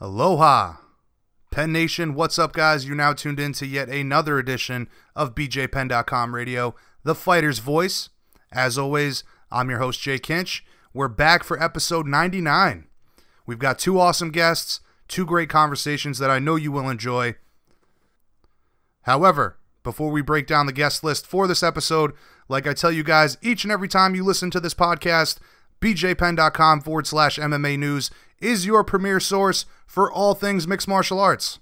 Aloha. Penn Nation, what's up, guys? You're now tuned in to yet another edition of BJPenn.com radio, the fighter's voice. As always, I'm your host, Jay Kinch. We're back for episode 99. We've got two awesome guests, two great conversations that I know you will enjoy. However, before we break down the guest list for this episode, like I tell you guys each and every time you listen to this podcast, bjpenn.com forward slash MMA news is your premier source for all things mixed martial arts.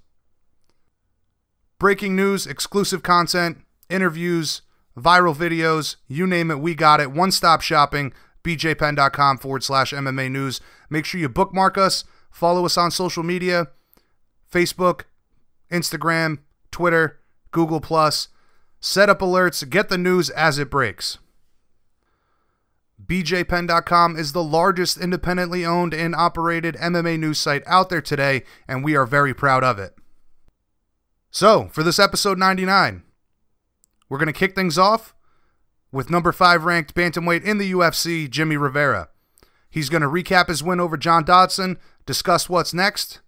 Breaking news, exclusive content, interviews, viral videos, you name it, we got it. One stop shopping, bjpenn.com forward slash MMA news. Make sure you bookmark us, follow us on social media Facebook, Instagram, Twitter, Google, set up alerts, get the news as it breaks. BJPenn.com is the largest independently owned and operated MMA news site out there today, and we are very proud of it. So, for this episode 99, we're going to kick things off with number 5 ranked bantamweight in the UFC, Jimmy Rivera. He's going to recap his win over John Dodson, discuss what's next,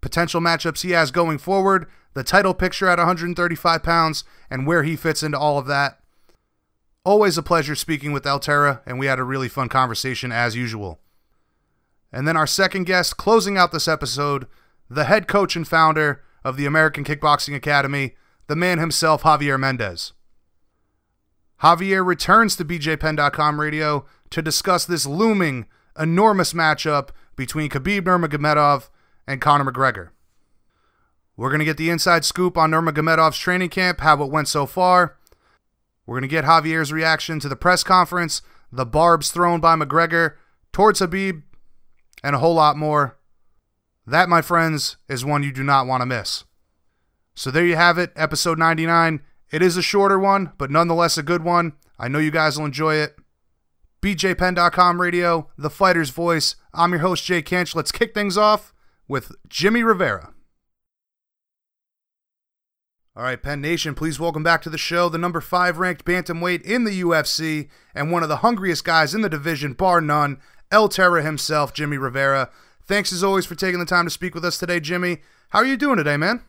potential matchups he has going forward, the title picture at 135 pounds, and where he fits into all of that. Always a pleasure speaking with El Terror, and we had a really fun conversation as usual. And then our second guest, closing out this episode, the head coach and founder of the American Kickboxing Academy, the man himself, Javier Mendez. Javier returns to BJPenn.com radio to discuss this looming, enormous matchup between Khabib Nurmagomedov and Conor McGregor. We're going to get the inside scoop on Nurmagomedov's training camp, how it went so far, we're going to get Javier's reaction to the press conference, the barbs thrown by McGregor towards Khabib, and a whole lot more. That, my friends, is one you do not want to miss. So there you have it, episode 99. It is a shorter one, but nonetheless a good one. I know you guys will enjoy it. BJPenn.com radio, the fighter's voice. I'm your host, Jay Kinch. Let's kick things off with Jimmy Rivera. All right, Penn Nation, please welcome back to the show the number five ranked bantamweight in the UFC and one of the hungriest guys in the division, bar none, El Terror himself, Jimmy Rivera. Thanks as always for taking the time to speak with us today, Jimmy. How are you doing today, man?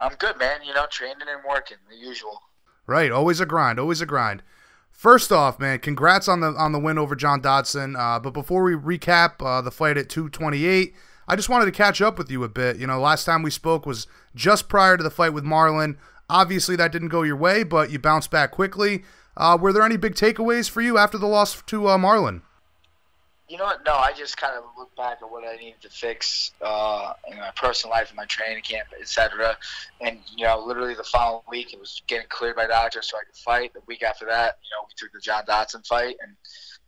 I'm good, man. You know, training and working, the usual. Right, always a grind, always a grind. First off, man, congrats on the on the win over John Dodson. Uh, but before we recap uh, the fight at 228, I just wanted to catch up with you a bit. You know, last time we spoke was just prior to the fight with Marlon. Obviously, that didn't go your way, but you bounced back quickly. Uh, were there any big takeaways for you after the loss to uh, Marlon? You know what? No, I just kind of look back at what I needed to fix uh, in my personal life, in my training camp, etc. And you know, literally the following week, it was getting cleared by doctors so I could fight. The week after that, you know, we took the John Dodson fight, and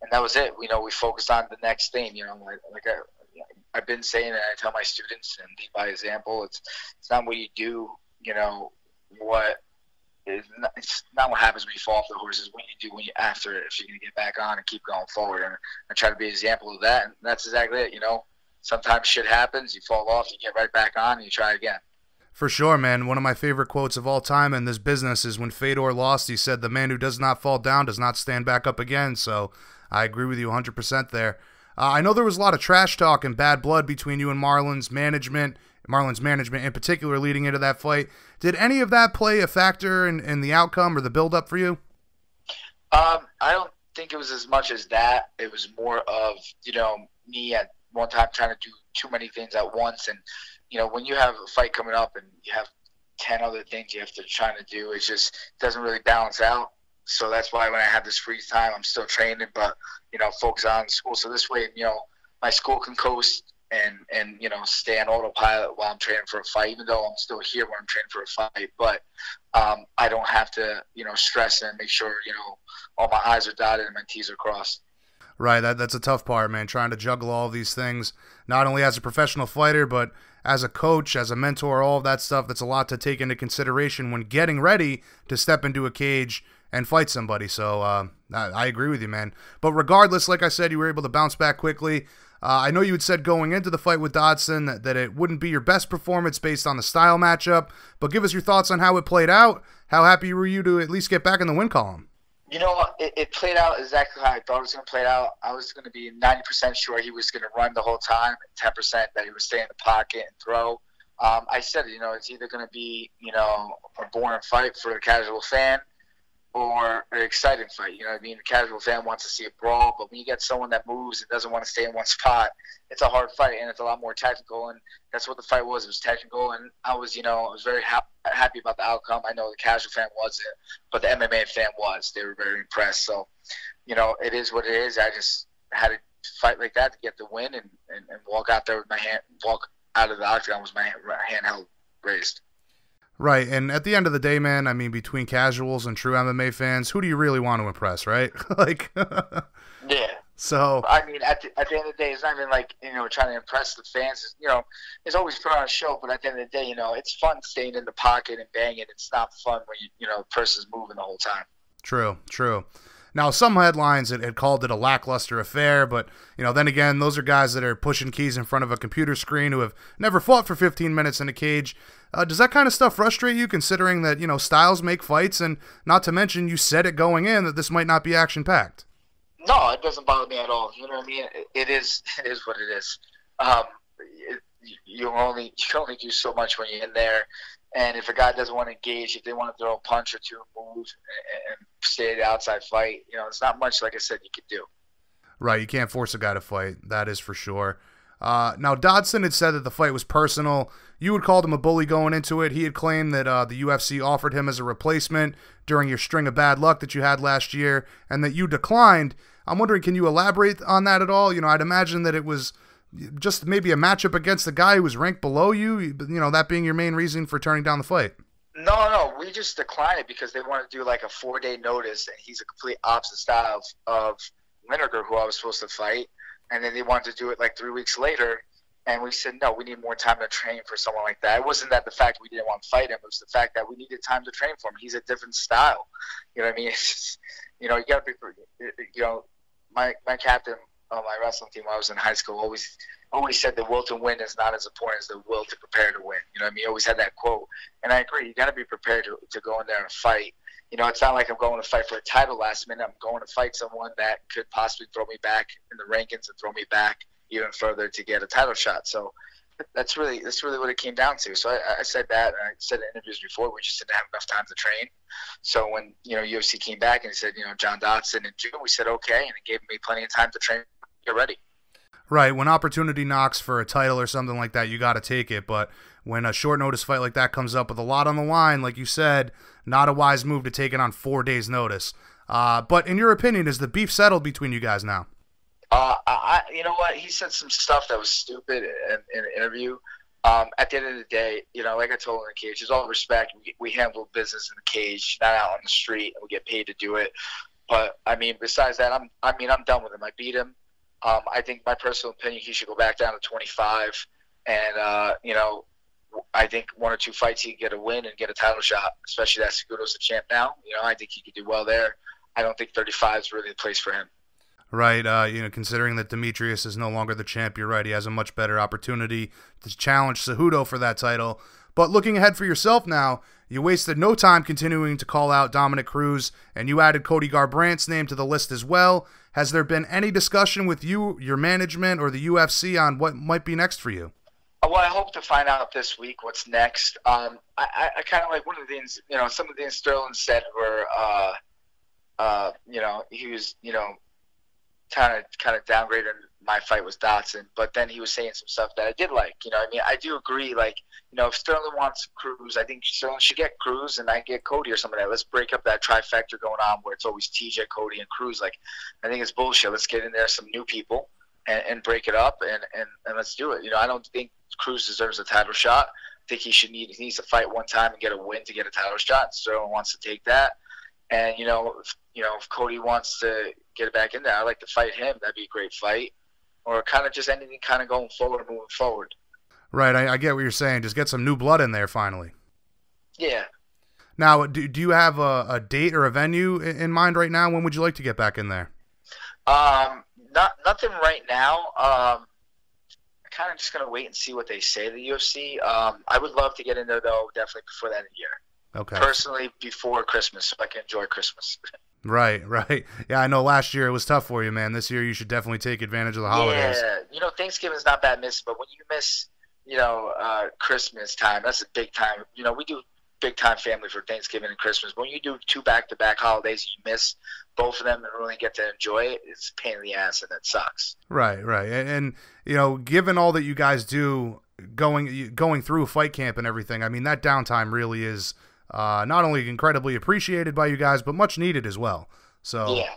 and that was it. You know, we focused on the next thing. You know, like, like I, I've been saying and I tell my students and lead by example. It's it's not what you do, you know, what is not, it's not what happens when you fall off the horse. It's what you do when you after it. If you're gonna get back on and keep going forward, and I try to be an example of that. And that's exactly it. You know, sometimes shit happens. You fall off, you get right back on, and you try again. For sure, man. One of my favorite quotes of all time in this business is when Fedor lost, he said, The man who does not fall down does not stand back up again. So I agree with you 100% there. Uh, I know there was a lot of trash talk and bad blood between you and Marlins management, Marlins management in particular, leading into that fight. Did any of that play a factor in, in the outcome or the build-up for you? Um, I don't think it was as much as that. It was more of you know me at one time trying to do too many things at once, and you know when you have a fight coming up and you have ten other things you have to try to do, it just doesn't really balance out. So that's why when I have this free time, I'm still training, but you know, focus on school. So this way, you know, my school can coast and and you know stay on autopilot while I'm training for a fight, even though I'm still here when I'm training for a fight. But um, I don't have to you know stress and make sure you know all my I's are dotted and my T's are crossed. Right, that that's a tough part, man. Trying to juggle all these things, not only as a professional fighter, but as a coach, as a mentor, all of that stuff. That's a lot to take into consideration when getting ready to step into a cage and fight somebody. So uh, I, I, agree with you, man. But regardless, like I said, you were able to bounce back quickly. Uh, I know you had said going into the fight with Dodson that, that it wouldn't be your best performance based on the style matchup, but give us your thoughts on how it played out. How happy were you to at least get back in the win column? You know, it, it played out exactly how I thought it was going to play out. I was going to be 90% sure he was going to run the whole time, 10% that he would stay in the pocket and throw. Um, I said, you know, it's either going to be, you know, a boring fight for the casual fan or an exciting fight. You know what I mean? The casual fan wants to see a brawl, but when you get someone that moves and doesn't want to stay in one spot, it's a hard fight and it's a lot more tactical. And that's what the fight was. It was technical, and I was, you know, I was very ha- happy about the outcome. I know the casual fan wasn't, but the MMA fan was. They were very impressed. So, you know, it is what it is. I just had to fight like that to get the win and, and, and walk out there with my hand, walk out of the octagon with my hand held raised. Right, and at the end of the day, man, I mean, between casuals and true MMA fans, who do you really want to impress, right? like, yeah. So I mean, at the, at the end of the day, it's not even like you know trying to impress the fans. It's, you know, it's always put on a show, but at the end of the day, you know, it's fun staying in the pocket and banging. It's not fun when you you know the person's moving the whole time. True, true. Now, some headlines had, had called it a lackluster affair, but you know, then again, those are guys that are pushing keys in front of a computer screen who have never fought for 15 minutes in a cage. Uh, does that kind of stuff frustrate you, considering that you know styles make fights, and not to mention you said it going in that this might not be action packed? No, it doesn't bother me at all. You know what I mean? It, is. It is what it is. Um, it, you only you only do so much when you're in there. And if a guy doesn't want to engage, if they want to throw a punch or two, move and, and stay the outside fight, you know, it's not much. Like I said, you could do. Right, you can't force a guy to fight. That is for sure. Uh, now Dodson had said that the fight was personal. You had called him a bully going into it. He had claimed that uh, the UFC offered him as a replacement during your string of bad luck that you had last year, and that you declined. I'm wondering, can you elaborate on that at all? You know, I'd imagine that it was just maybe a matchup against the guy who was ranked below you. You know, that being your main reason for turning down the fight. No, no, we just declined it because they want to do like a four day notice, and he's a complete opposite style of, of Lineker, who I was supposed to fight, and then they wanted to do it like three weeks later, and we said no, we need more time to train for someone like that. It wasn't that the fact we didn't want to fight him; it was the fact that we needed time to train for him. He's a different style, you know what I mean? It's just, you know, you got to be, you know, my my captain on my wrestling team when I was in high school always always said the will to win is not as important as the will to prepare to win. You know what I mean? He always had that quote, and I agree. You got to be prepared to, to go in there and fight. You know, it's not like I'm going to fight for a title last minute. I'm going to fight someone that could possibly throw me back in the rankings and throw me back even further to get a title shot. So that's really that's really what it came down to. So I, I said that, and I said in interviews before, we just didn't have enough time to train. So when you know UFC came back and he said, you know, John Dodson in June, we said okay, and it gave me plenty of time to train, get ready. Right. When opportunity knocks for a title or something like that, you got to take it. But when a short notice fight like that comes up with a lot on the line, like you said, not a wise move to take it on four days' notice. Uh, but in your opinion, is the beef settled between you guys now? Uh, I, you know what? He said some stuff that was stupid in, in an interview. Um, at the end of the day, you know, like I told him in the cage, there's all respect. We, we handle business in the cage, not out on the street, and we get paid to do it. But I mean, besides that, I'm I mean, I'm done with him. I beat him. Um, I think my personal opinion, he should go back down to 25, and uh, you know, I think one or two fights he could get a win and get a title shot, especially that Cejudo's the champ now. You know, I think he could do well there. I don't think 35 is really the place for him. Right, uh, you know, considering that Demetrious is no longer the champ, you're right. He has a much better opportunity to challenge Cejudo for that title. But looking ahead for yourself now, you wasted no time continuing to call out Dominick Cruz, and you added Cody Garbrandt's name to the list as well. Has there been any discussion with you, your management, or the UFC on what might be next for you? Uh, well, I hope to find out this week what's next. Um, I, I, I kind of like one of the things, you know, some of the things Sterling said were, uh, uh, you know, he was, you know, kind of kind of downgraded my fight was Dodson, but then he was saying some stuff that I did like. You know, I mean, I do agree. Like, you know, if Sterling wants Cruz, I think Sterling should get Cruz, and I get Cody or that. Let's break up that trifecta going on where it's always TJ, Cody, and Cruz. Like, I think it's bullshit. Let's get in there some new people and, and break it up, and, and and let's do it. You know, I don't think Cruz deserves a title shot. I think he should need he needs to fight one time and get a win to get a title shot. Sterling wants to take that. And you know, if, you know, if Cody wants to get back in there, I'd like to fight him. That'd be a great fight. Or kind of just anything, kind of going forward, moving forward. Right, I, I get what you're saying. Just get some new blood in there finally. Yeah. Now, do, do you have a, a date or a venue in mind right now? When would you like to get back in there? Um, not nothing right now. Um, I'm kind of just gonna wait and see what they say the UFC. Um, I would love to get in there though, definitely before the end of the year. Okay. Personally, before Christmas, so I can enjoy Christmas. Right, right. Yeah, I know. Last year it was tough for you, man. This year you should definitely take advantage of the holidays. Yeah, you know Thanksgiving's not bad miss, but when you miss, you know, uh, Christmas time, that's a big time. You know, we do big time family for Thanksgiving and Christmas. But when you do two back to back holidays, you miss both of them and really get to enjoy it. It's a pain in the ass, and it sucks. Right, right. And, and you know, given all that you guys do, going going through fight camp and everything, I mean, that downtime really is uh, not only incredibly appreciated by you guys, but much needed as well. So, yeah.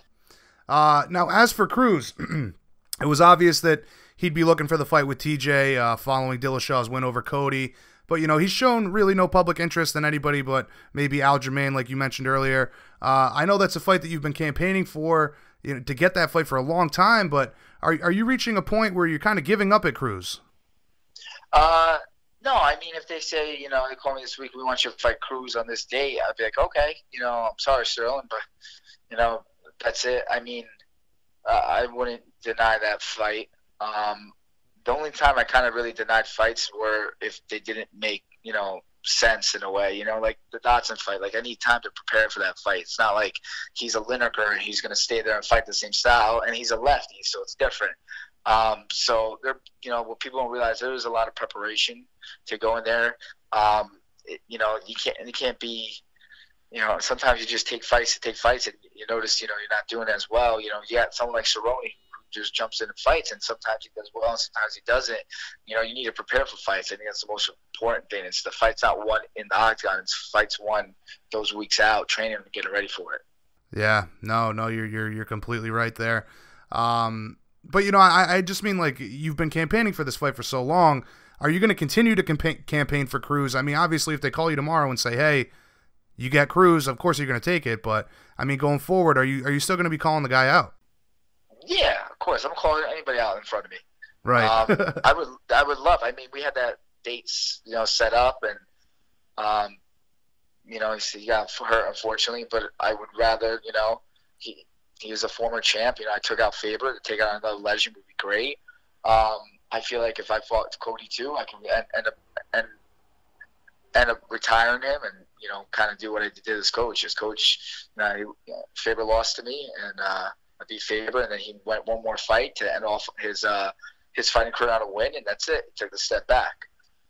Uh, now, as for Cruz, it was obvious that he'd be looking for the fight with TJ uh, following Dillashaw's win over Cody. But, you know, he's shown really no public interest in anybody but maybe Aljamain, like you mentioned earlier. Uh, I know that's a fight that you've been campaigning for you know, to get that fight for a long time, but are, are you reaching a point where you're kind of giving up at Cruz? Uh, no, I mean, if they say, you know, they call me this week, we want you to fight Cruz on this date, I'd be like, okay, you know, I'm sorry, Sterling, but, you know, that's it. I mean, uh, I wouldn't deny that fight. Um, the only time I kind of really denied fights were if they didn't make, you know, sense in a way, you know, like the Dodson fight. Like I need time to prepare for that fight. It's not like he's a Lineker and he's going to stay there and fight the same style, and he's a lefty, so it's different. Um, so there, you know, what people don't realize there is a lot of preparation to go in there. Um, it, you know, you can't you can't be, you know, sometimes you just take fights to take fights, and you notice, you know, you're not doing as well. You know, you got someone like Cerrone who just jumps in and fights, and sometimes he does well, and sometimes he doesn't. You know, you need to prepare for fights. I think that's the most important thing. It's the fight's not won in the octagon; it's fights won those weeks out, training and getting ready for it. Yeah, no, no, you're you're you're completely right there. Um, but you know, I, I just mean like you've been campaigning for this fight for so long. Are you going to continue to campaign campaign for Cruz? I mean, obviously, if they call you tomorrow and say, "Hey, you get Cruz," of course you're going to take it. But I mean, going forward, are you are you still going to be calling the guy out? Yeah, of course. I'm calling anybody out in front of me. Right. um, I would I would love. I mean, we had that dates you know set up, and um, you know he got hurt unfortunately. But I would rather you know he he was a former champ. You know, I took out Faber to take out another legend would be great. Um, I feel like if I fought Cody too, I can end, up and end up retiring him and you know kind of do what I did as coach. As coach, you know, Faber lost to me and uh, I beat Faber, and then he went one more fight to end off his uh, his fighting career on a win, and that's it. He took a step back,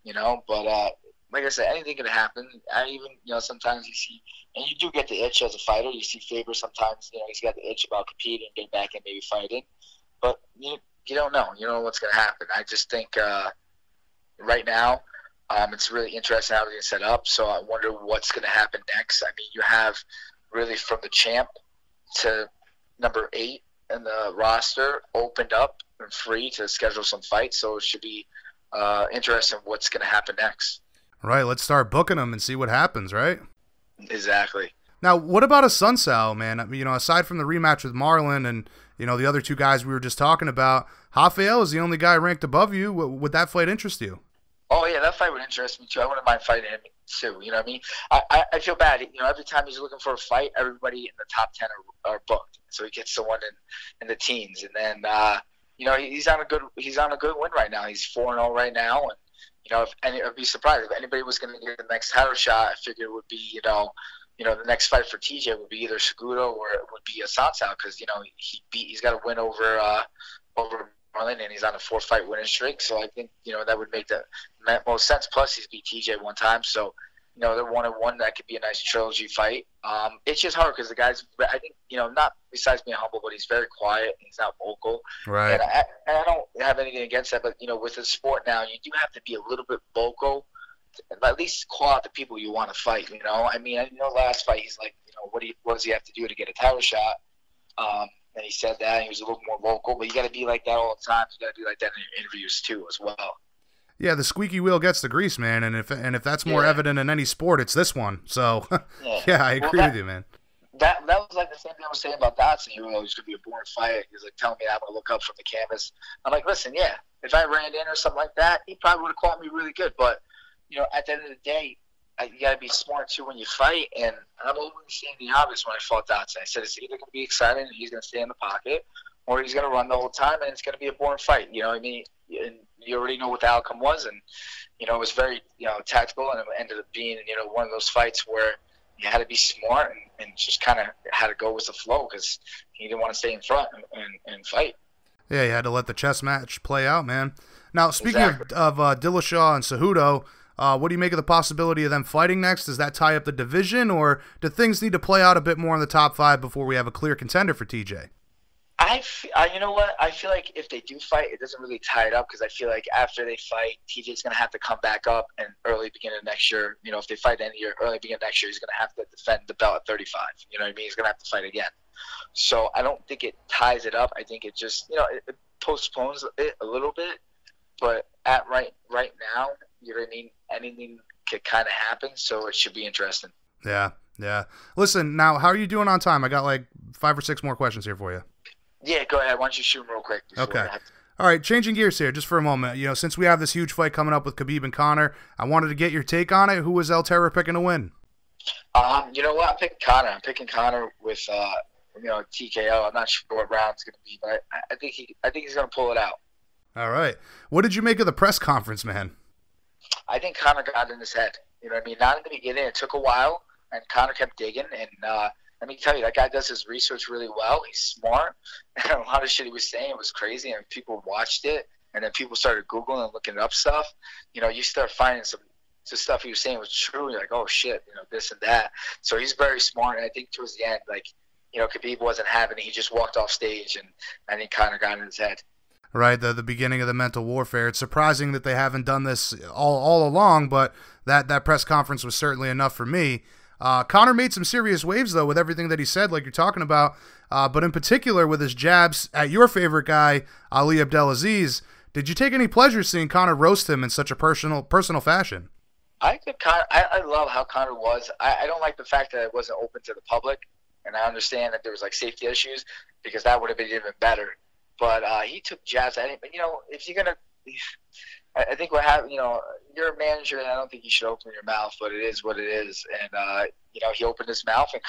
you know. But uh, like I said, anything can happen. I even, you know, sometimes you see, and you do get the itch as a fighter. You see Faber sometimes, you know, he's got the itch about competing, getting back and maybe fighting. But you, you don't know. You don't know what's going to happen. I just think uh, right now, um, it's really interesting how everything's set up. So I wonder what's going to happen next. I mean, you have really from the champ to number eight in the roster opened up and free to schedule some fights. So it should be uh, interesting what's going to happen next. Right. Let's start booking them and see what happens. Right. Exactly. Now, what about a Assunção, man? You know, aside from the rematch with Marlon and you know the other two guys we were just talking about, Rafael is the only guy ranked above you. Would that fight interest you? Oh yeah, that fight would interest me too. I wouldn't mind fighting him too. You know what I mean? I, I, I feel bad. You know, every time he's looking for a fight, everybody in the top ten are, are booked. So he gets someone in in the teens, and then uh, you know he's on a good he's on a good win right now. He's four and zero right now, and you know, if any, I'd be surprised if anybody was going to get the next title shot. I figured it would be, you know, you know, the next fight for TJ would be either Cejudo or it would be a Assunção because you know he beat, he's got a win over uh, over Marlon and he's on a four fight winning streak. So I think you know that would make the most sense. Plus he's beat TJ one time, so you know, they're one and one. That could be a nice trilogy fight. Um, it's just hard because the guy's, I think, you know, not besides being humble, but he's very quiet. And he's not vocal. Right. And I, and I don't have anything against that, but you know, with the sport now, you do have to be a little bit vocal. At least call out the people you want to fight. You know, I mean, I know last fight he's like, you know, what do you, what does he have to do to get a title shot? Um, and he said that and he was a little more vocal, but you got to be like that all the time. You got to be like that in your interviews too, as well. Yeah, the squeaky wheel gets the grease, man, and if and if that's more yeah. evident in any sport, it's this one. So, yeah, yeah I agree well, that, with you, man. That that was like the same thing I was saying about Dodson. You know, he's gonna be a born fighter. He's like telling me I'm gonna look up from the canvas. I'm like, listen, yeah, if I ran in or something like that, he probably would have caught me really good. But you know, at the end of the day, you got to be smart too when you fight. And I'm always saying the obvious when I fought Dodson. I said it's either going to be exciting and he's going to stay in the pocket, or he's going to run the whole time and it's going to be a boring fight. You know what I mean? And you already know what the outcome was, and you know it was very you know tactical, and it ended up being you know one of those fights where you had to be smart and, and just kind of had to go with the flow because he didn't want to stay in front and, and, and, fight. Yeah, you had to let the chess match play out, man. Now, speaking exactly. of, of uh, Dillashaw and Cejudo, uh, what do you make of the possibility of them fighting next? Does that tie up the division, or do things need to play out a bit more in the top five before we have a clear contender for TJ? I, I, you know what? I feel like if they do fight, it doesn't really tie it up because I feel like after they fight, TJ's gonna have to come back up and early beginning of next year. You know, if they fight any year, early beginning of next year, he's gonna have to defend the belt at 35. You know what I mean? He's gonna have to fight again. So I don't think it ties it up. I think it just, you know, it, it postpones it a little bit. But at right right now, you know what I mean? Anything could kind of happen, so it should be interesting. Yeah, yeah. Listen, now how are you doing on time? I got like five or six more questions here for you. Yeah, go ahead. Why don't you shoot them real quick? Okay. All right, changing gears here just for a moment. You know, since we have this huge fight coming up with Khabib and Conor, I wanted to get your take on it. Who was El Terror picking to win? Um, you know what? I'm picking Conor. I'm picking Conor with uh, you know TKO. I'm not sure what round it's going to be, but I, I think he, I think he's going to pull it out. All right. What did you make of the press conference, man? I think Conor got in his head. You know what I mean? Not in the beginning. It took a while, and Conor kept digging, and uh, let me tell you, that guy does his research really well. He's smart. And a lot of shit he was saying was crazy, and people watched it, and then people started googling and looking up stuff. You know, you start finding some the stuff he was saying was true. You're like, oh shit, you know, this and that. So he's very smart, and I think towards the end, like, you know, Khabib wasn't having it. He just walked off stage, and I think Conor got in his head. Right, the the beginning of the mental warfare. It's surprising that they haven't done this all all along, but that that press conference was certainly enough for me. Uh, Conor made some serious waves though with everything that he said, like you're talking about, uh, but in particular with his jabs at your favorite guy, Ali Abdelaziz. Did you take any pleasure seeing Conor roast him in such a personal personal fashion? I Conor. I, I love how Conor was. I, I don't like the fact that it wasn't open to the public, and I understand that there was like safety issues because that would have been even better. But uh, he took jabs at him. But you know, if you're gonna I think what happened, you know, you're a manager, and I don't think you should open your mouth, but it is what it is. And uh, you know, he opened his mouth, and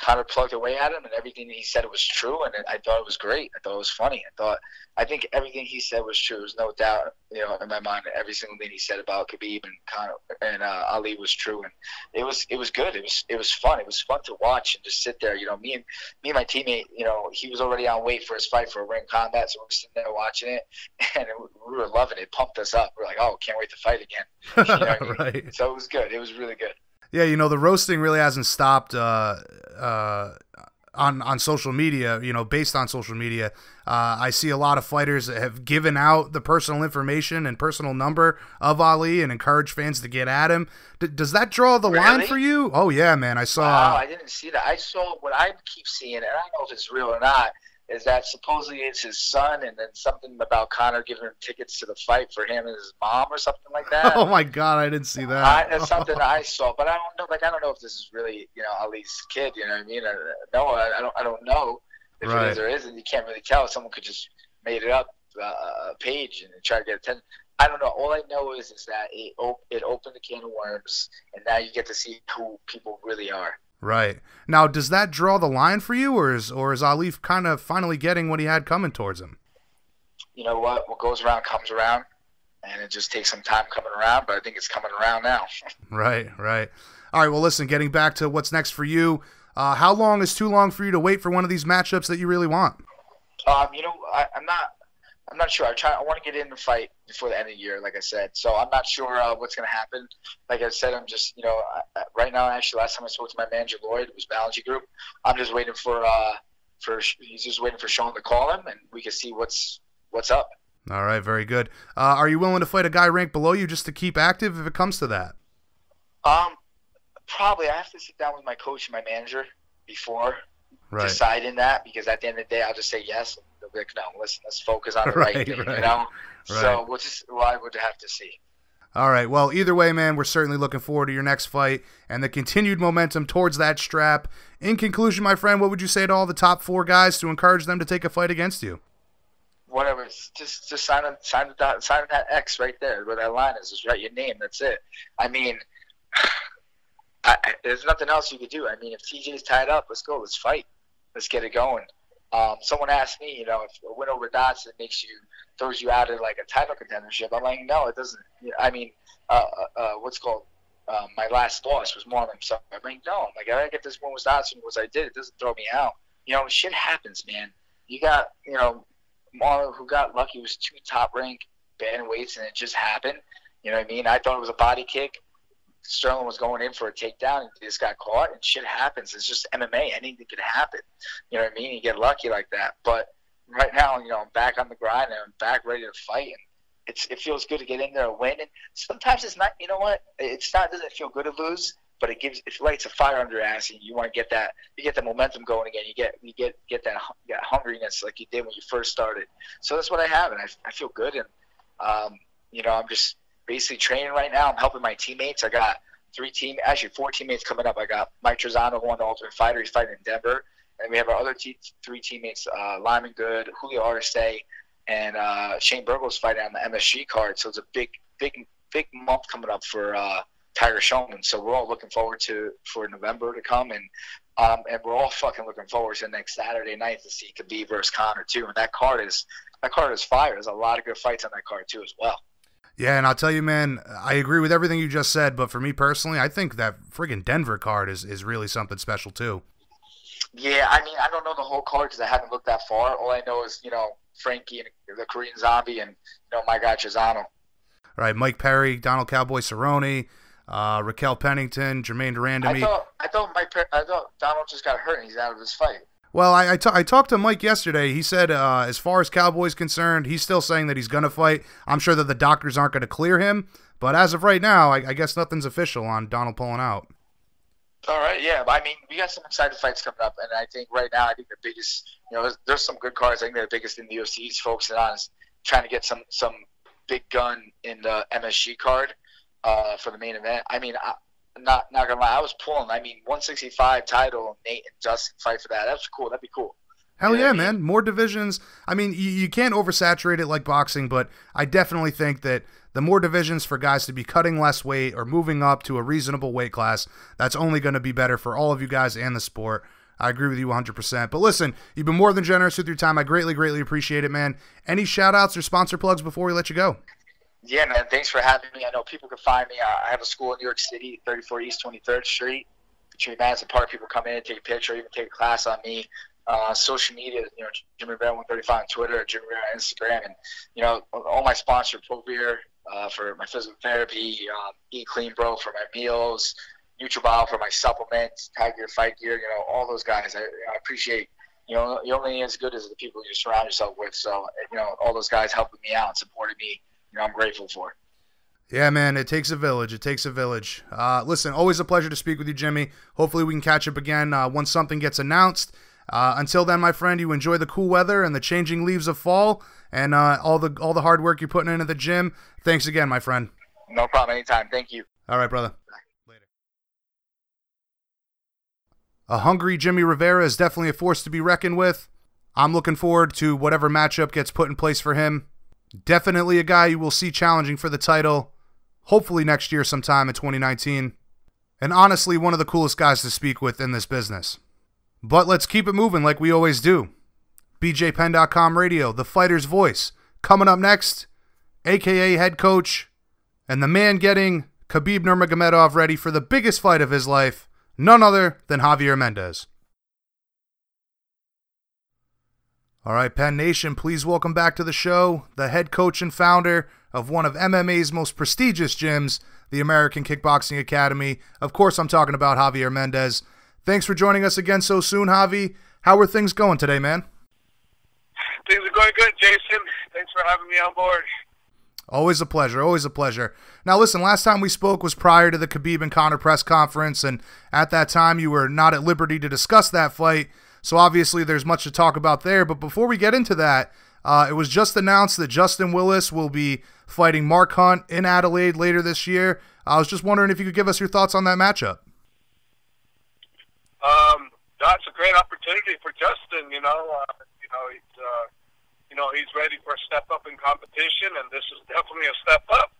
Conor Conor plugged away at him, and everything he said was true, and I thought it was great. I thought it was funny. I thought I think everything he said was true. There's no doubt, you know, in my mind, every single thing he said about Khabib and Conor and uh, Ali was true, and it was it was good. It was it was fun. It was fun to watch and just sit there. You know, me and me and my teammate, you know, he was already on weight for his fight for a ring combat, so we're sitting there watching it, and it, we were loving it. it. Pumped us up. We're like, oh, can't wait to fight again. You know I mean? right. So it was good. It was really good. Yeah, you know the roasting really hasn't stopped uh, uh, on on social media. You know, based on social media, uh, I see a lot of fighters that have given out the personal information and personal number of Ali and encourage fans to get at him. D- does that draw the really? line for you? Oh yeah, man, I saw. Wow, I didn't see that. I saw what I keep seeing, and I don't know if it's real or not is that supposedly it's his son, and then something about Conor giving him tickets to the fight for him and his mom or something like that. Oh my God, I didn't see that. I, that's something I saw, but I don't know. Like I don't know if this is really you know Ali's kid. You know what I mean? I, no, I, I don't. I don't know if right. it is or isn't. You can't really tell. Someone could just made it up uh, a page and try to get attention. I don't know. All I know is is that it op- it opened a can of worms, and now you get to see who people really are. Right. Now, does that draw the line for you, or is or is Ali kind of finally getting what he had coming towards him? You know what? What goes around comes around, and it just takes some time coming around, but I think it's coming around now. right. Right. All right. Well, listen. Getting back to what's next for you. Uh, how long is too long for you to wait for one of these matchups that you really want? Um, you know, I, I'm not I'm not sure. I try. I want to get in the fight before the end of the year, like I said. So I'm not sure uh, what's going to happen. Like I said, I'm just you know I, right now. Actually, last time I spoke to my manager Lloyd, it was Balance Group. I'm just waiting for uh for he's just waiting for Sean to call him, and we can see what's what's up. All right, very good. Uh, are you willing to fight a guy ranked below you just to keep active if it comes to that? Um, probably. I have to sit down with my coach and my manager before right. deciding that because at the end of the day, I'll just say yes they'll be like, no, listen, let's focus on the right, right thing, right. you know? Right. So we'll just, well, I would have to see. All right. Well, either way, man, we're certainly looking forward to your next fight and the continued momentum towards that strap. In conclusion, my friend, what would you say to all the top four guys to encourage them to take a fight against you? Whatever. Just just sign on, sign that sign that X right there where that line is. Just write your name. That's it. I mean, I, there's nothing else you could do. I mean, if TJ's tied up, let's go. Let's fight. Let's get it going. Um, someone asked me, you know, if a win over Dodson makes you throws you out of like a title contendership. I'm like, no, it doesn't. I mean, uh, uh, uh, what's called um, my last loss was Marlon. So I'm like, no, I'm like, I get this win was not as I did. It doesn't throw me out. You know, shit happens, man. You got, you know, Marlon who got lucky was two top rank band weights, and it just happened. You know what I mean? I thought it was a body kick. Sterling was going in for a takedown and just got caught, and shit happens. It's just MMA. Anything could happen. You know what I mean? You get lucky like that. But right now, you know, I'm back on the grind and I'm back ready to fight. And it's it feels good to get in there and win. And sometimes it's not. You know what? It's not. Doesn't feel good to lose, but it gives it lights a fire under your ass, and you want to get that. You get the momentum going again. You get you get get that that hungriness like you did when you first started. So that's what I have, and I, I feel good. And um, you know, I'm just basically training right now. I'm helping my teammates. I got three team, actually four teammates coming up. I got Mike Trizano, who won the Ultimate Fighter. He's fighting in Denver. And we have our other te- three teammates, uh, Lyman Good, Julio Arce, and uh, Shane Burgos fighting on the MSG card. So it's a big, big, big month coming up for uh, Tiger Schulmann. So we're all looking forward to for November to come, and um, and we're all fucking looking forward to next Saturday night to see Khabib versus Conor too. And that card is that card is fire. There's a lot of good fights on that card too as well. Yeah, and I'll tell you, man, I agree with everything you just said, but for me personally, I think that friggin' Denver card is, is really something special too. Yeah, I mean, I don't know the whole card because I haven't looked that far. All I know is, you know, Frankie and the Korean Zombie and, you know, my guy Trizano. All right, Mike Perry, Donald Cowboy Cerrone, uh, Raquel Pennington, Germaine de Randamie. I thought, I thought Mike, I thought Donald just got hurt and he's out of his fight. Well, I, I, t- I talked to Mike yesterday. He said, uh, as far as Cowboys concerned, he's still saying that he's going to fight. I'm sure that the doctors aren't going to clear him, but as of right now, I, I, guess nothing's official on Donald pulling out. All right, yeah. I mean, we got some exciting fights coming up, and I think right now, I think the biggest, you know, there's, there's some good cards. I think the biggest in the UFC is focusing on is trying to get some some big gun in the MSG card uh, for the main event. I mean, not not gonna lie, I was pulling. I mean, 165 title, Nate and Justin fight for that. That's cool. That'd be cool. Hell yeah, man! More divisions. I mean, you, you can't oversaturate it like boxing, but I definitely think that the more divisions for guys to be cutting less weight or moving up to a reasonable weight class, that's only going to be better for all of you guys and the sport. I agree with you 100%. But listen, you've been more than generous with your time. I greatly, greatly appreciate it, man. Any shout outs or sponsor plugs before we let you go? Yeah, man. Thanks for having me. I know people can find me. I have a school in New York City, 34 East 23rd Street. Between Madison Park, people come in, and take a picture, even take a class on me. Uh, social media, you know, Jimmy Rivera 135 on Twitter, Jimmy Rivera on Instagram, and you know, all my sponsors, Pro Beer uh, for my physical therapy, um, Eat Clean Bro for my meals, NutriBio for my supplements, Tiger Fight Gear, you know, all those guys. I, I appreciate. You know, you're only as good as the people you surround yourself with. So, you know, all those guys helping me out and supporting me I'm grateful for. Yeah, man, it takes a village. It takes a village. Uh, listen, always a pleasure to speak with you, Jimmy. Hopefully, we can catch up again uh, once something gets announced. Uh, until then, my friend, you enjoy the cool weather and the changing leaves of fall, and uh, all the all the hard work you're putting into the gym. Thanks again, my friend. No problem. Anytime. Thank you. All right, brother. Later. A hungry Jimmy Rivera is definitely a force to be reckoned with. I'm looking forward to whatever matchup gets put in place for him. Definitely a guy you will see challenging for the title, hopefully next year sometime in 2019. And honestly, one of the coolest guys to speak with in this business. But let's keep it moving like we always do. BJPenn.com radio, the fighter's voice. Coming up next, AKA head coach, and the man getting Khabib Nurmagomedov ready for the biggest fight of his life, none other than Javier Mendez. All right, Penn Nation, please welcome back to the show the head coach and founder of one of MMA's most prestigious gyms, the American Kickboxing Academy. Of course, I'm talking about Javier Mendez. Thanks for joining us again so soon, Javi. How are things going today, man? Things are going good, Jason. Thanks for having me on board. Always a pleasure. Always a pleasure. Now, listen, last time we spoke was prior to the Khabib and Conor press conference, and at that time you were not at liberty to discuss that fight. So obviously there's much to talk about there. But before we get into that, uh, it was just announced that Justin Willis will be fighting Mark Hunt in Adelaide later this year. I was just wondering if you could give us your thoughts on that matchup. Um, that's a great opportunity for Justin. You know, uh, you know, he's, uh, you know, he's ready for a step up in competition, and this is definitely a step up.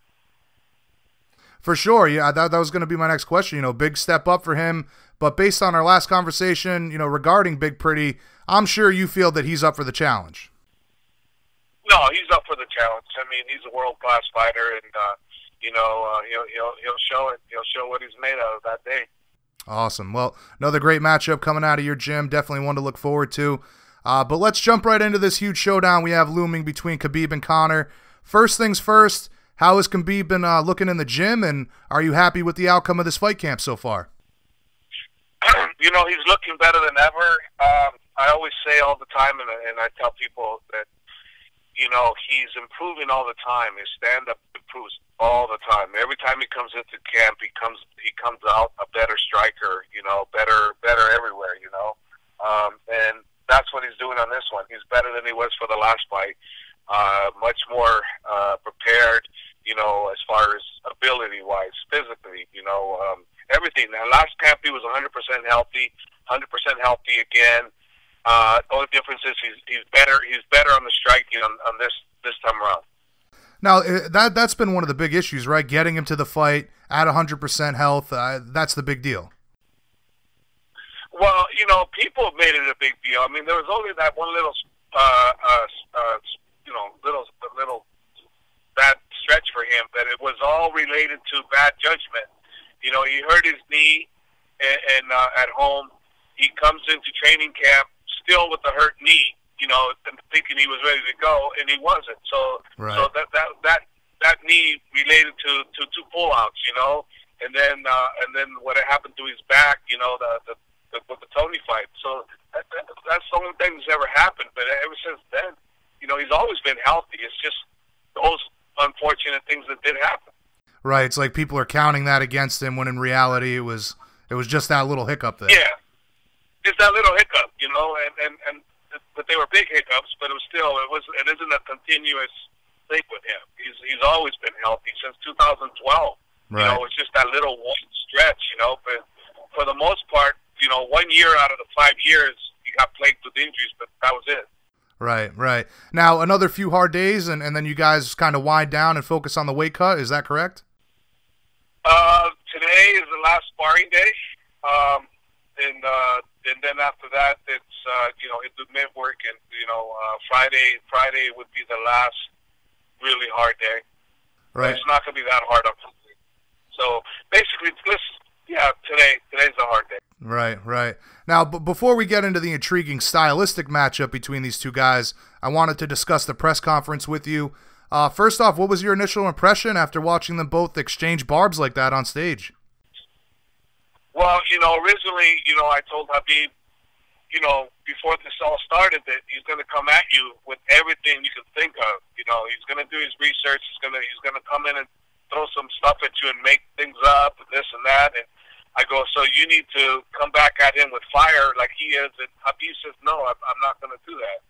For sure, yeah, that, that was going to be my next question. You know, big step up for him but based on our last conversation, you know, regarding Big Pretty, I'm sure you feel that he's up for the challenge. No, he's up for the challenge. I mean, he's a world class fighter, and uh, you know, uh, he'll he'll he'll show it. He'll show what he's made of that day. Awesome. Well, another great matchup coming out of your gym. Definitely one to look forward to. Uh, but let's jump right into this huge showdown we have looming between Khabib and Conor. First things first, how has Khabib been uh, looking in the gym, and are you happy with the outcome of this fight camp so far? you know, he's looking better than ever. Um, I always say all the time, and, and I tell people that, you know, he's improving all the time. His stand-up improves all the time. Every time he comes into camp, he comes he comes out a better striker. You know, better better everywhere. You know, um, and that's what he's doing on this one. He's better than he was for the last fight. Uh, much more uh, prepared, you know, as far as ability wise, physically, you know, um, everything. Now, last camp he was 100% healthy, 100% healthy again. Uh, only difference is he's, he's better. He's better on the striking on, on this this time around. Now uh, that that's been one of the big issues, right? Getting him to the fight at 100% health. Uh, that's the big deal. Well, you know, people have made it a big deal. I mean, there was only that one little, uh, uh, uh, you know, little, little bad stretch for him, but it was all related to bad judgment. You know, he hurt his knee, and, and uh, at home, he comes into training camp still with the hurt knee. You know, and thinking he was ready to go, and he wasn't. So, right. so that that that that knee related to to two pullouts. You know, and then uh, and then what happened to his back. You know, the the the, with the Tony fight. So that, that, that's the only thing that's ever happened. But ever since then, you know, he's always been healthy. It's just those unfortunate things that did happen. Right. It's like people are counting that against him when in reality it was it was just that little hiccup there. Yeah. It's that little hiccup, you know, and and and but they were big hiccups, but it was still it was it isn't a continuous thing with him. He's he's always been healthy since 2012. Right. You know, it's just that little one stretch, you know, but for the most part, you know, one year out of the five years, he got plagued with injuries, but that was it. Right, right. Now, another few hard days, and, and then you guys kind of wind down and focus on the weight cut. Is that correct? Uh, today is the last sparring day. Um, and, uh, and then after that, it's, uh, you know, it's the mid work, and, you know, uh, Friday, Friday would be the last really hard day. Right. But it's not going to be that hard, on unfortunately. So basically, this, yeah, today, today's a hard day. Right, right. Now, b- before we get into the intriguing stylistic matchup between these two guys, I wanted to discuss the press conference with you. Uh, first off, what was your initial impression after watching them both exchange barbs like that on stage? Well, you know, originally, you know, I told Khabib, you know, before this all started, that he's going to come at you with everything you can think of. You know, he's going to do his research. He's going to he's going to come in and throw some stuff at you and make things up and this and that. And I go, so you need to come back at him with fire like he is. And Khabib says, no, I'm, I'm not going to do that.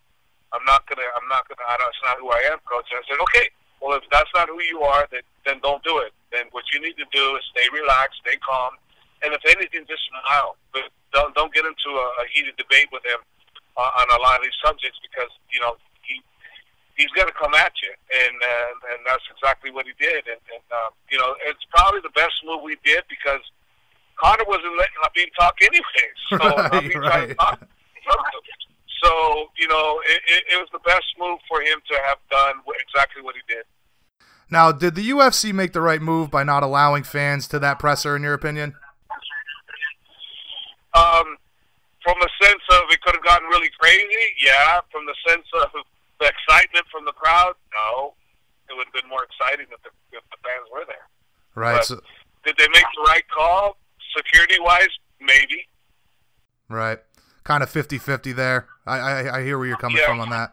I'm not going to, I'm not going to, that's not who I am, coach. And I said, okay, well, if that's not who you are, then, then don't do it. Then what you need to do is stay relaxed, stay calm. And if anything, just smile. But don't, don't get into a, a heated debate with him uh, on a lot of these subjects because, you know, he, he's going to come at you, and uh, and that's exactly what he did. And, and uh, you know, it's probably the best move we did because Conor wasn't letting Khabib talk anyway. So right, right. Talk. So you know, it, it, it was the best move for him to have done exactly what he did. Now, did the UFC make the right move by not allowing fans to that presser, in your opinion? Um, from the sense of it could have gotten really crazy, yeah. From the sense of the excitement from the crowd, no. It would have been more exciting if the, if the fans were there. Right. So, did they make the right call? Security wise, maybe. Right. Kind of 50 50 there. I, I, I, hear where you're coming yeah. from on that.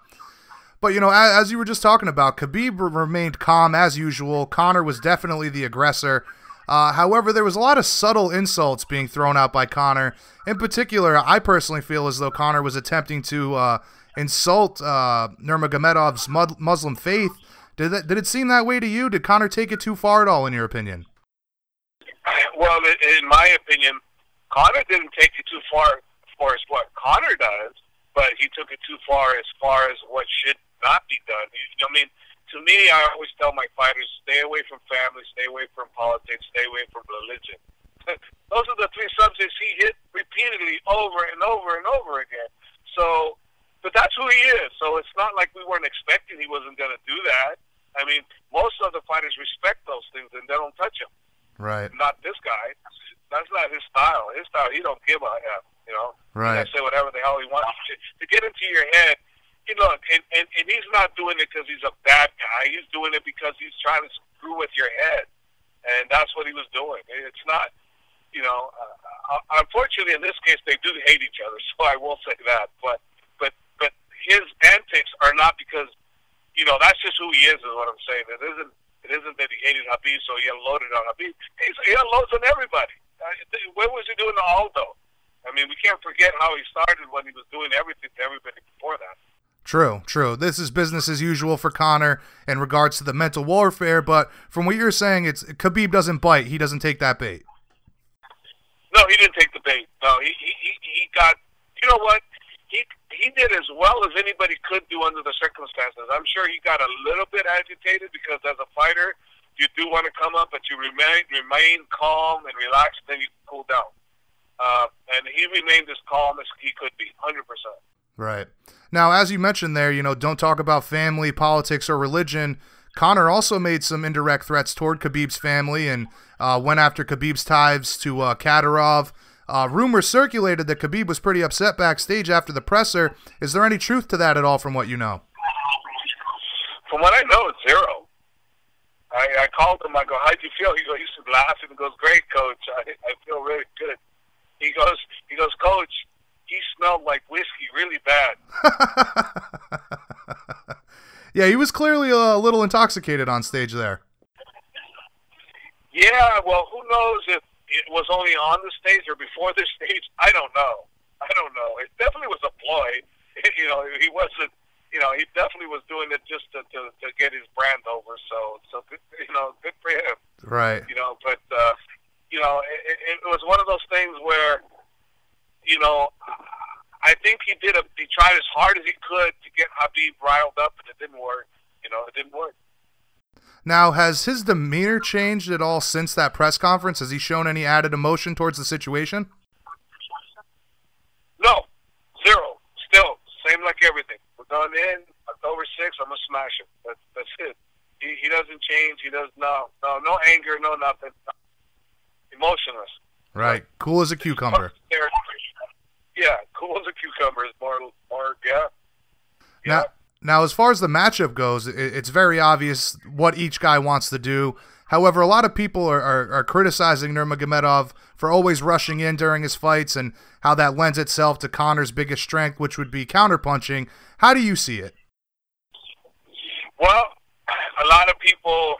But, you know, as, as, you were just talking about, Khabib remained calm as usual. Conor was definitely the aggressor. Uh, however, there was a lot of subtle insults being thrown out by Conor. In particular, I personally feel as though Conor was attempting to uh, insult uh, Nurmagomedov's Muslim faith. Did, that, did it seem that way to you? Did Conor take it too far at all, in your opinion? Well, in my opinion, Conor didn't take it too far for as what Conor does, but he took it too far as far as what should not be done. You know, I mean, to me, I always tell my fighters, stay away from family, stay away from politics, stay away from religion. Those are the three subjects he hit repeatedly over and over and over again. So, but that's who he is. So it's not like we weren't expecting he wasn't going to do that. I mean, most of the fighters respect those things, and they don't touch him. Right. Not this guy. That's not his style. His style, he don't give a f. You know. Right. He can say whatever the hell he wants to, to get into your head. You know, and, and and he's not doing it because he's a bad guy. He's doing it because he's trying to screw with your head, and that's what he was doing. It's not. You know, uh, unfortunately, in this case, they do hate each other. So I will say that. But but but his antics are not because you know that's just who he is. Is what I'm saying. It isn't. It isn't that he hated Khabib, so he unloaded on Khabib. He's, he unloads on everybody. Uh, what was he doing to Aldo? I mean, we can't forget how he started when he was doing everything to everybody before that. True, true. This is business as usual for Conor in regards to the mental warfare, but from what you're saying, it's Khabib doesn't bite. He doesn't take that bait. No, he didn't take the bait. No, he he, he got. You know what? He he did as well as anybody could do under the circumstances. I'm sure he got a little bit agitated because as a fighter, you do want to come up, but you remain remain calm and relaxed, then you cool down. Uh, and he remained as calm as he could be, hundred percent. Right. Now, as you mentioned there, you know, don't talk about family, politics, or religion. Conor also made some indirect threats toward Khabib's family and uh, went after Khabib's ties to uh, Kadyrov. Uh, rumors circulated that Khabib was pretty upset backstage after the presser. Is there any truth to that at all from what you know? From what I know, it's zero. I, I called him. I go, "How'd you feel?" He goes, "He's laughing." He goes, "Great, coach. I, I feel really good." He goes, "He goes, coach. He smelled like whiskey, really bad." yeah, he was clearly a little intoxicated on stage there. Yeah, well, who knows if it was only on the stage or before the stage. I don't know. I don't know. It definitely was a ploy. you know, he wasn't. You know, he definitely was doing it just to, to, to get his brand over. So, so good, you know, good for him. Right. You know, but uh, you know, it, it was one of those things where, you know, I think he did a. He tried as hard as he could to get Khabib riled up, and it didn't work. You know, it didn't work. Now, has his demeanor changed at all since that press conference? Has he shown any added emotion towards the situation? No, zero. Still, same like everything. We're going in October 6th. I'm gonna smash him. That's that's it. He he doesn't change. He does no no no anger, no nothing. Emotionless. Right, cool as a cucumber. Yeah, cool as a cucumber is more more yeah. yeah. Now, now, as far as the matchup goes, it's very obvious what each guy wants to do. However, a lot of people are, are, are, criticizing Nurmagomedov for always rushing in during his fights and how that lends itself to Conor's biggest strength, which would be counterpunching. How do you see it? Well, a lot of people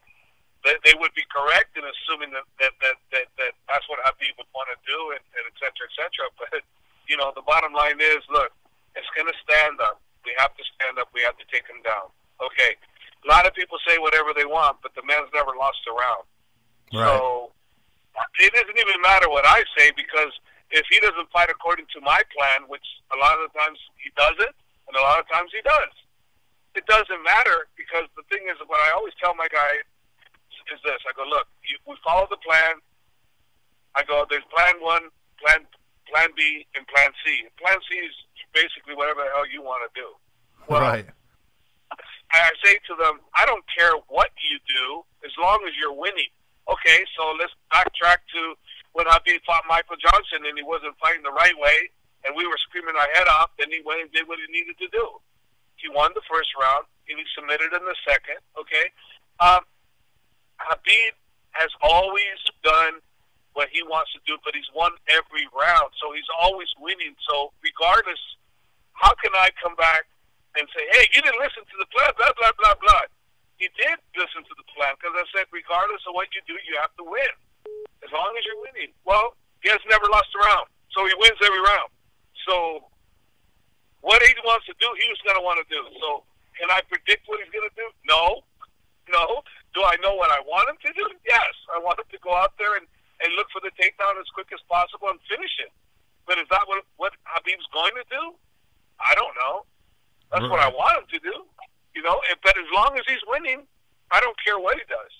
they, would be correct in assuming that that, that, that, that that's what Khabib would want to do, and, and et cetera, et cetera. But you know, the bottom line is, look, it's going to stand up. We have to stand up. We have to take him down. Okay. A lot of people say whatever they want, but the man's never lost a round. Right. So it doesn't even matter what I say because if he doesn't fight according to my plan, which a lot of the times he doesn't, and a lot of times he does, it doesn't matter because the thing is, what I always tell my guy is this: I go, look, you, we follow the plan. I go, there's plan one, plan plan B, and plan C. Plan C is basically whatever the hell you want to do. Well, right. I say to them, I don't care what you do as long as you're winning. Okay, so let's backtrack to when Khabib fought Michael Johnson and he wasn't fighting the right way, and we were screaming our head off. Then he went and did what he needed to do. He won the first round, and he submitted in the second. Okay, um, Khabib has always done what he wants to do, but he's won every round, so he's always winning. So regardless how can I come back and say, hey, you didn't listen to the plan, blah, blah, blah, blah. He did listen to the plan because I said, regardless of what you do, you have to win. As long as you're winning. Well, he has never lost a round, so he wins every round. So what he wants to do, he was going to want to do. So can I predict what he's going to do? No. No. Do I know what I want him to do? Yes. I want him to go out there and, and look for the takedown as quick as possible and finish it. But is that what, what Khabib's going to do? I don't know. That's right. what I want him to do. You know, but as long as he's winning, I don't care what he does.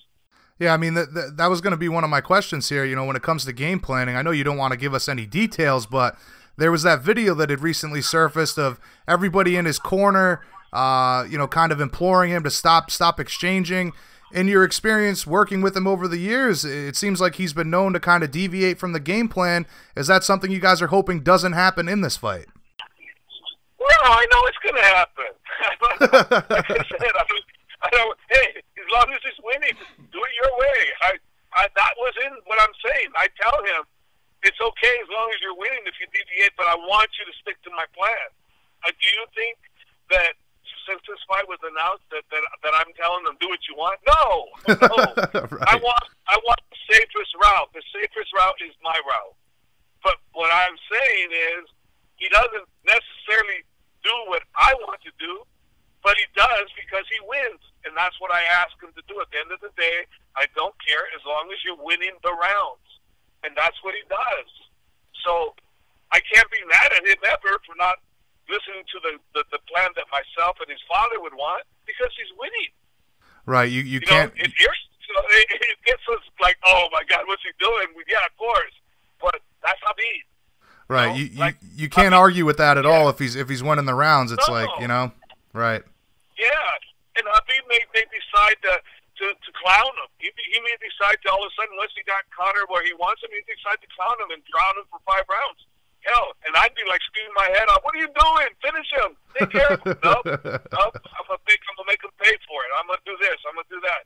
Yeah, I mean that that, that was going to be one of my questions here. You know, when it comes to game planning, I know you don't want to give us any details, but there was that video that had recently surfaced of everybody in his corner, uh, you know, kind of imploring him to stop stop exchanging. In your experience working with him over the years, it seems like he's been known to kind of deviate from the game plan. Is that something you guys are hoping doesn't happen in this fight? No, I know it's going to happen. like I said, I, mean, I don't. Hey, as long as he's winning, do it your way. I, I that was in what I'm saying. I tell him it's okay as long as you're winning if you deviate, but I want you to stick to my plan. Uh, do you think that since this fight was announced that, that that I'm telling them do what you want? No, no. right. I want I want the safest route. The safest route is my route. But what I'm saying is he doesn't necessarily do what I want to do, but he does because he wins, and that's what I ask him to do. At the end of the day, I don't care as long as you're winning the rounds, and that's what he does. So I can't be mad at him ever for not listening to the, the, the plan that myself and his father would want because he's winning. Right. You you, you can't. Know, it, it, it gets us like, oh my God, what's he doing? We, Yeah, of course, but that's Khabib. Right. You, know? you, like, you can't I mean, argue with that at yeah. all if he's if he's winning the rounds. It's no. like you know, right. Yeah, and Khabib may, may decide to, to to clown him. He, he may decide to all of a sudden, once he got Conor where he wants him, he decide to clown him and drown him for five rounds. Hell, and I'd be like screaming my head off. What are you doing? Finish him. Take care of him. nope. nope. I'm gonna make. I'm gonna make him pay for it. I'm gonna do this. I'm gonna do that.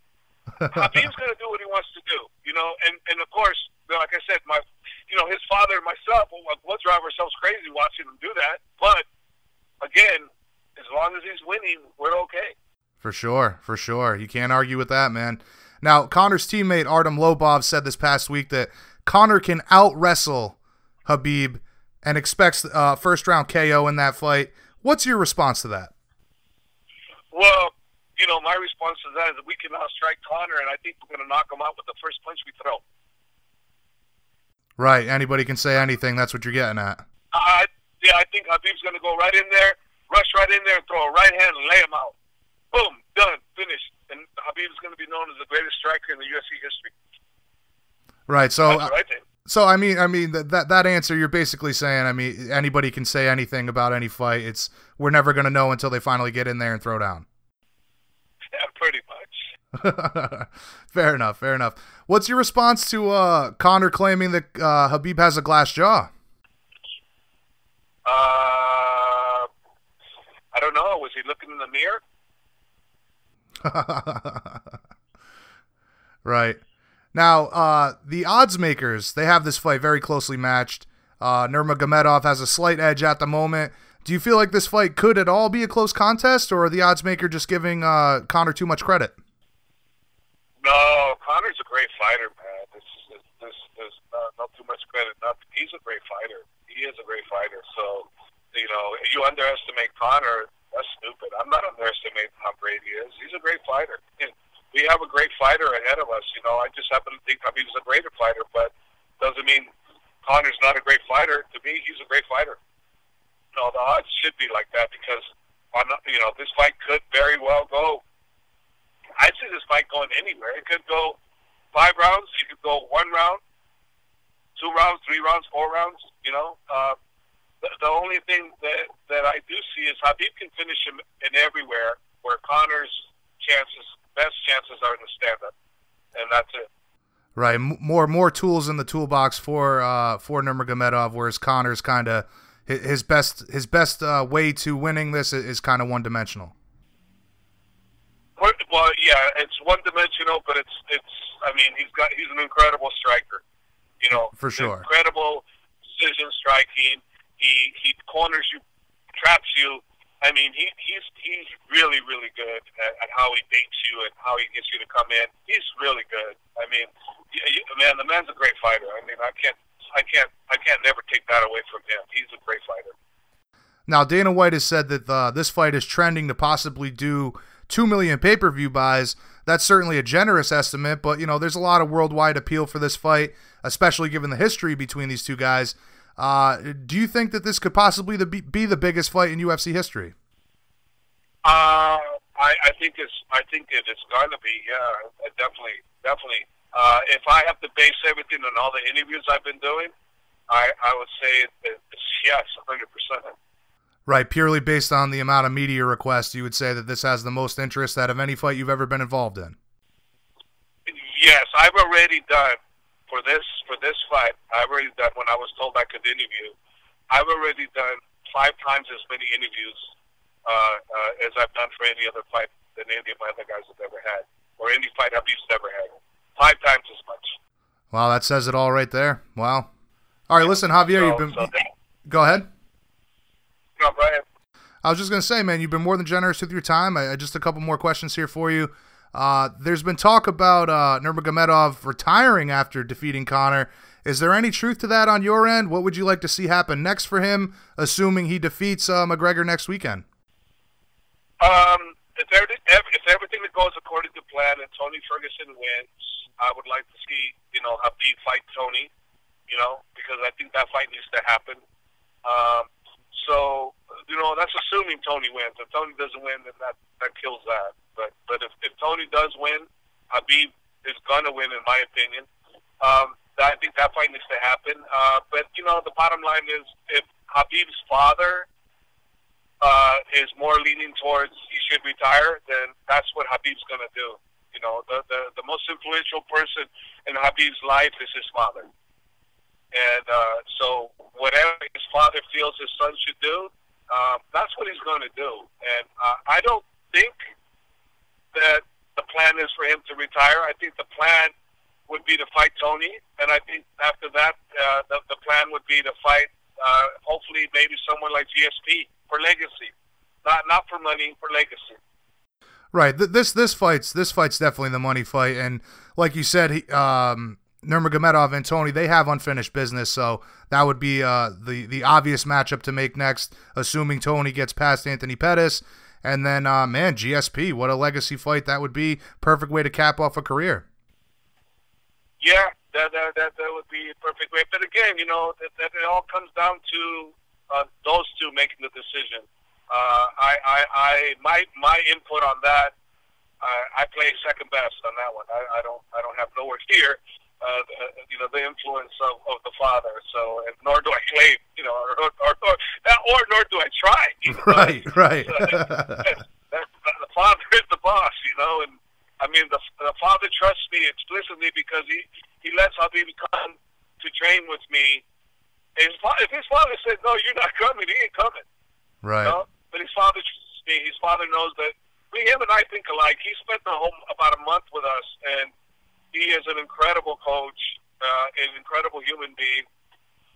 Khabib's gonna do what he wants to do. You know, and and of course, like I said, my you know, his father and myself will, drive ourselves crazy watching him do that. But again, as long as he's winning, we're okay. For sure, for sure. You can't argue with that, man. Now, Conor's teammate Artem Lobov said this past week that Conor can out wrestle Khabib and expects uh, first round KO in that fight. What's your response to that? Well, you know, my response to that is that we can outstrike Conor, and I think we're going to knock him out with the first punch we throw. Right. Anybody can say anything. That's what you're getting at. Uh, yeah, I think Khabib's going to go right in there, rush right in there, throw a right hand, and lay him out. Boom, done, finished. And Khabib's going to be known as the greatest striker in the UFC history. Right. So. That's what I think. So I mean, I mean that that that answer you're basically saying. I mean, anybody can say anything about any fight. It's we're never going to know until they finally get in there and throw down. Yeah, pretty much. fair enough. Fair enough. What's your response to uh, Conor claiming that uh, Khabib has a glass jaw? Uh, I don't know. Was he looking in the mirror? right. Now, uh, the odds makers, they have this fight very closely matched. Uh, Nurmagomedov has a slight edge at the moment. Do you feel like this fight could at all be a close contest, or are the odds maker just giving uh, Conor too much credit? No, Conor's a great fighter, man. This, this, this not, not too much credit. Not, he's a great fighter. He is a great fighter. So, you know, you underestimate Conor, That's stupid. I'm not underestimating how great he is. He's a great fighter. We have a great fighter ahead of us. You know, I just happen to think he's a greater fighter, but doesn't mean Conor's not a great fighter. To me, he's a great fighter. No, the odds should be like that because you know this fight could very well go I see this fight going anywhere. It could go five rounds. It could go one round, two rounds, three rounds, four rounds. You know, uh, the, the only thing that that I do see is Khabib can finish him in everywhere, where Conor's chances, best chances, are in the stand-up, and that's it. Right, more more tools in the toolbox for uh, for Nurmagomedov, whereas Conor's kind of his best his best uh, way to winning this is kind of one dimensional. Well, yeah, it's one dimensional, but it's it's. I mean, he's got he's an incredible striker. You know, for sure, incredible decision striking. He he corners you, traps you. I mean, he he's he's really really good at, at how he baits you and how he gets you to come in. He's really good. I mean, man, the man's a great fighter. I mean, I can't I can't I can't never take that away from him. He's a great fighter. Now, Dana White has said that uh, this fight is trending to possibly do 2 million pay per view buys. That's certainly a generous estimate, but you know, there's a lot of worldwide appeal for this fight, especially given the history between these two guys. Uh, do you think that this could possibly be the biggest fight in UFC history? Uh, I, I think it's I think it's going to be. Yeah, definitely, definitely. Uh, if I have to base everything on all the interviews I've been doing, I, I would say it's yes, 100 percent. Right, purely based on the amount of media requests, you would say that this has the most interest out of any fight you've ever been involved in. Yes, I've already done for this for this fight. I've already done when I was told I could interview. I've already done five times as many interviews uh, uh, as I've done for any other fight than any of my other guys have ever had, or any fight Khabib's ever had. Five times as much. Wow, that says it all right there. Wow. All right, listen, Javier, So- you've been. so they- Go ahead. no, go ahead. I was just going to say, man, you've been more than generous with your time. I, I just a couple more questions here for you. Uh, there's been talk about uh, Nurmagomedov retiring after defeating Conor. Is there any truth to that on your end? What would you like to see happen next for him, assuming he defeats uh, McGregor next weekend? Um, if everything, if everything that goes according to plan and Tony Ferguson wins, I would like to see you know Khabib fight Tony. You know, because I think that fight needs to happen. Um, so you know that's assuming Tony wins. If Tony doesn't win, then that that kills that. But but if, if Tony does win, Khabib is gonna win in my opinion. Um, I think that fight needs to happen. Uh, but you know the bottom line is if Khabib's father uh, is more leaning towards he should retire, then that's what Khabib's to do. You know, the, the the most influential person in Khabib's life is his father, and uh, so whatever his father feels his son should do, um, that's what he's going to do. And uh, I don't think that the plan is for him to retire. I think the plan would be to fight Tony, and I think after that, uh, the, the plan would be to fight, uh, hopefully, maybe someone like GSP for legacy, not not for money, for legacy. Right. Th- this this fight's this fight's definitely the money fight, and like you said, he, um, Nurmagomedov and Tony they have unfinished business, so that would be uh, the the obvious matchup to make next, assuming Tony gets past Anthony Pettis, and then uh, man GSP, what a legacy fight that would be! Perfect way to cap off a career. Yeah, that that that, that would be a perfect way. But again, you know, that, that it all comes down to uh, those two making the decision. Uh, I, I, I, my, my input on that, I, I play second best on that one. I, I don't, I don't have nowhere near, uh, you know, the influence of, of the father. So, and nor do I claim, you know, or, or, or, or nor do I try. You know? Right, right. the father is the boss, you know, and I mean the the father trusts me explicitly because he he lets Khabib come to train with me. His if his father said no, you're not coming, he ain't coming. right. You know? But his father trusts me. His father knows that we, him and I think alike. He spent the whole about a month with us, and he is an incredible coach, uh, an incredible human being,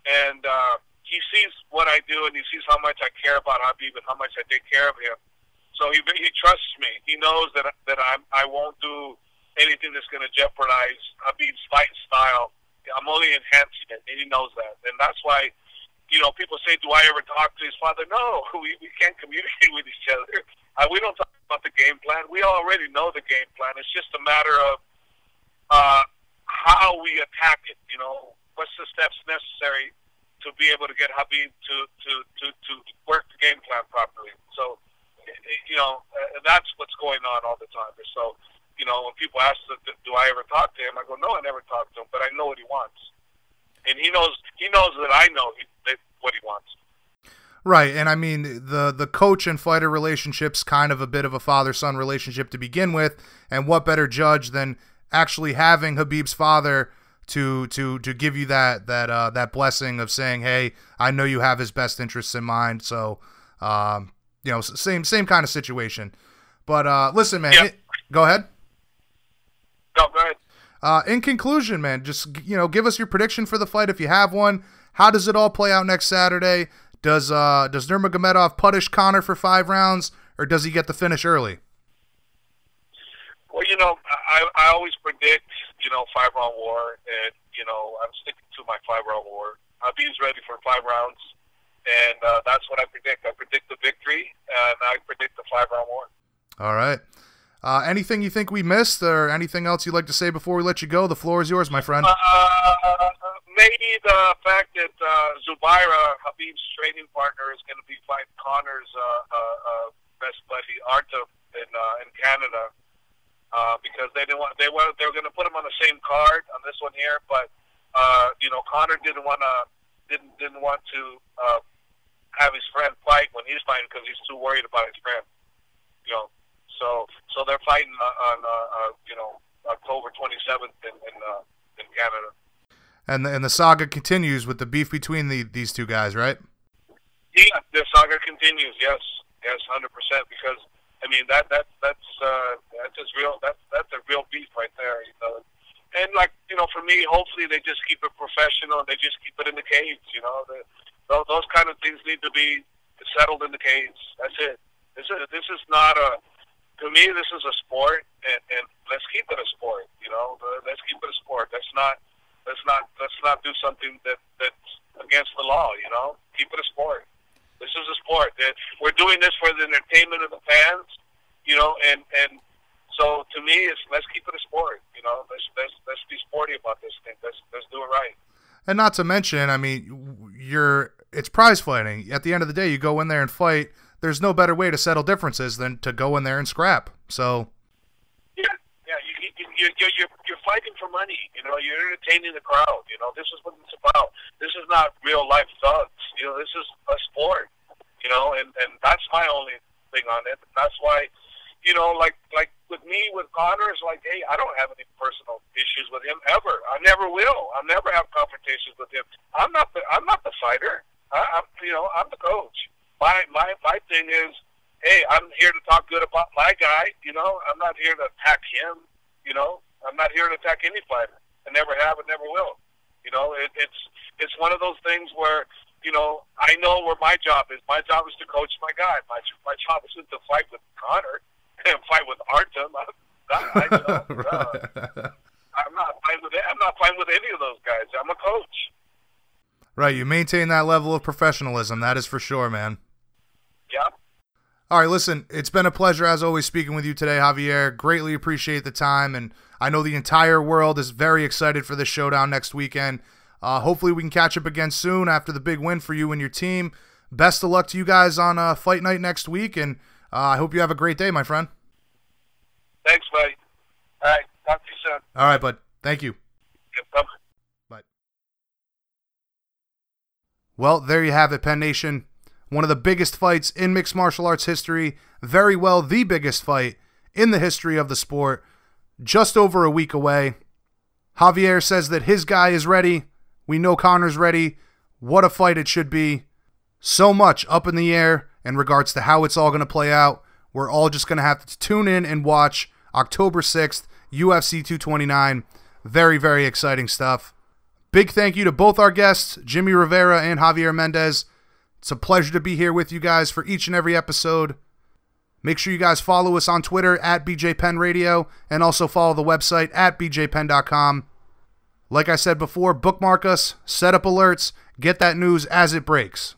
and uh, he sees what I do, and he sees how much I care about Khabib and how much I take care of him. So he he trusts me. He knows that that I'm I won't do anything that's going to jeopardize Khabib's fight style. I'm only enhancing it, and he knows that, and that's why. You know, people say, "Do I ever talk to his father?" No, we, we can't communicate with each other. Uh, we don't talk about the game plan. We already know the game plan. It's just a matter of uh, how we attack it. You know, what's the steps necessary to be able to get Khabib to to to, to work the game plan properly. So, you know, uh, that's what's going on all the time. So, you know, when people ask, "Do I ever talk to him?" I go, "No, I never talk to him, but I know what he wants." and he knows he knows that I know what he wants. Right, and I mean the the coach and fighter relationship's kind of a bit of a father son relationship to begin with, and what better judge than actually having Khabib's father to to to give you that that uh, that blessing of saying, hey, I know you have his best interests in mind. So, um, you know, same same kind of situation. But uh, listen, man, Yeah. it- go ahead. No, go ahead. Uh, in conclusion, man, just you know, give us your prediction for the fight if you have one. How does it all play out next Saturday? Does uh does Nurmagomedov punish Conor for five rounds, or does he get the finish early? Well, you know, I I always predict you know five round war, and you know I'm sticking to my five round war. Khabib's ready for five rounds, and uh, that's what I predict. I predict the victory, and I predict the five round war. All right. Uh, anything you think we missed, or anything else you'd like to say before we let you go? The floor is yours, my friend. Uh, maybe the fact that uh, Zubaira, Khabib's training partner, is going to be fighting Conor's uh, uh, uh, best buddy Artem in uh, in Canada uh, because they didn't want they were they were going to put him on the same card on this one here, but uh, you know Conor didn't want to didn't didn't want to uh, have his friend fight when he's fighting because he's too worried about his friend. You know, so so they're fighting uh, on uh, uh, you know October 27th in in, uh, in Canada. And the, and the saga continues with the beef between the these two guys, right? Yeah, the saga continues. Yes, yes, hundred percent. Because I mean that that that's uh, that's just real. That's that's a real beef right there. You know, and like you know, for me, hopefully they just keep it professional. and They just keep it in the cage. You know, the, those, those kind of things need to be settled in the cage. That's it. This is this is not a. To me, this is a sport, and, and let's keep it a sport. You know, let's keep it a sport. Let's not let's not let's not do something that that's against the law. You know, keep it a sport. This is a sport. We're doing this for the entertainment of the fans. You know, and and so to me, it's let's keep it a sport. You know, let's let's let's be sporty about this thing. Let's let's do it right. And not to mention, I mean, you're it's prize fighting. At the end of the day, you go in there and fight. There's no better way to settle differences than to go in there and scrap. So. Yeah, yeah, you, you, you, you're, you're, fighting for money. You know, you're entertaining the crowd. You know, this is what it's about. This is not real life thugs. You know, this is a sport. You know, and and that's my only thing on it. That's why, you know, like like with me with Conor, it's like, hey, I don't have any personal issues with him ever. I never will. I'll never have confrontations with him. I'm not the I'm not the fighter. I, I'm you know I'm the coach. My my my thing is, hey, I'm here to talk good about my guy. You know, I'm not here to attack him. You know, I'm not here to attack any fighter. I never have and never will. You know, it, it's it's one of those things where you know I know where my job is. My job is to coach my guy. My my job isn't to fight with Conor and fight with Artem. I, I, I, uh, I'm not fine with. I'm not fine with any of those guys. I'm a coach. Right, you maintain that level of professionalism. That is for sure, man. All right, listen, it's been a pleasure as always speaking with you today, Javier. Greatly appreciate the time, and I know the entire world is very excited for this showdown next weekend. Uh, hopefully, we can catch up again soon after the big win for you and your team. Best of luck to you guys on uh, fight night next week, and uh, I hope you have a great day, my friend. Thanks, buddy. All right, talk to you soon. All right, bud. Thank you. Yep, bye. Well, there you have it, Penn Nation one of the biggest fights in mixed martial arts history, very well the biggest fight in the history of the sport, just over a week away. Javier says that his guy is ready. We know Conor's ready. What a fight it should be. So much up in the air in regards to how it's all going to play out. We're all just going to have to tune in and watch October 6th, UFC 229. Very, very exciting stuff. Big thank you to both our guests, Jimmy Rivera and Javier Mendez. It's a pleasure to be here with you guys for each and every episode. Make sure you guys follow us on Twitter at BJPennRadio and also follow the website at BJPenn.com. Like I said before, bookmark us, set up alerts, get that news as it breaks.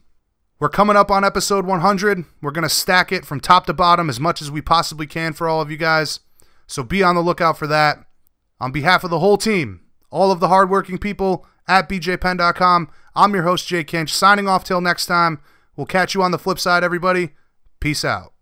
We're coming up on episode 100. We're going to stack it from top to bottom as much as we possibly can for all of you guys. So be on the lookout for that. On behalf of the whole team, all of the hardworking people at bjpenn.com, I'm your host, Jay Kinch, signing off till next time. We'll catch you on the flip side, everybody. Peace out.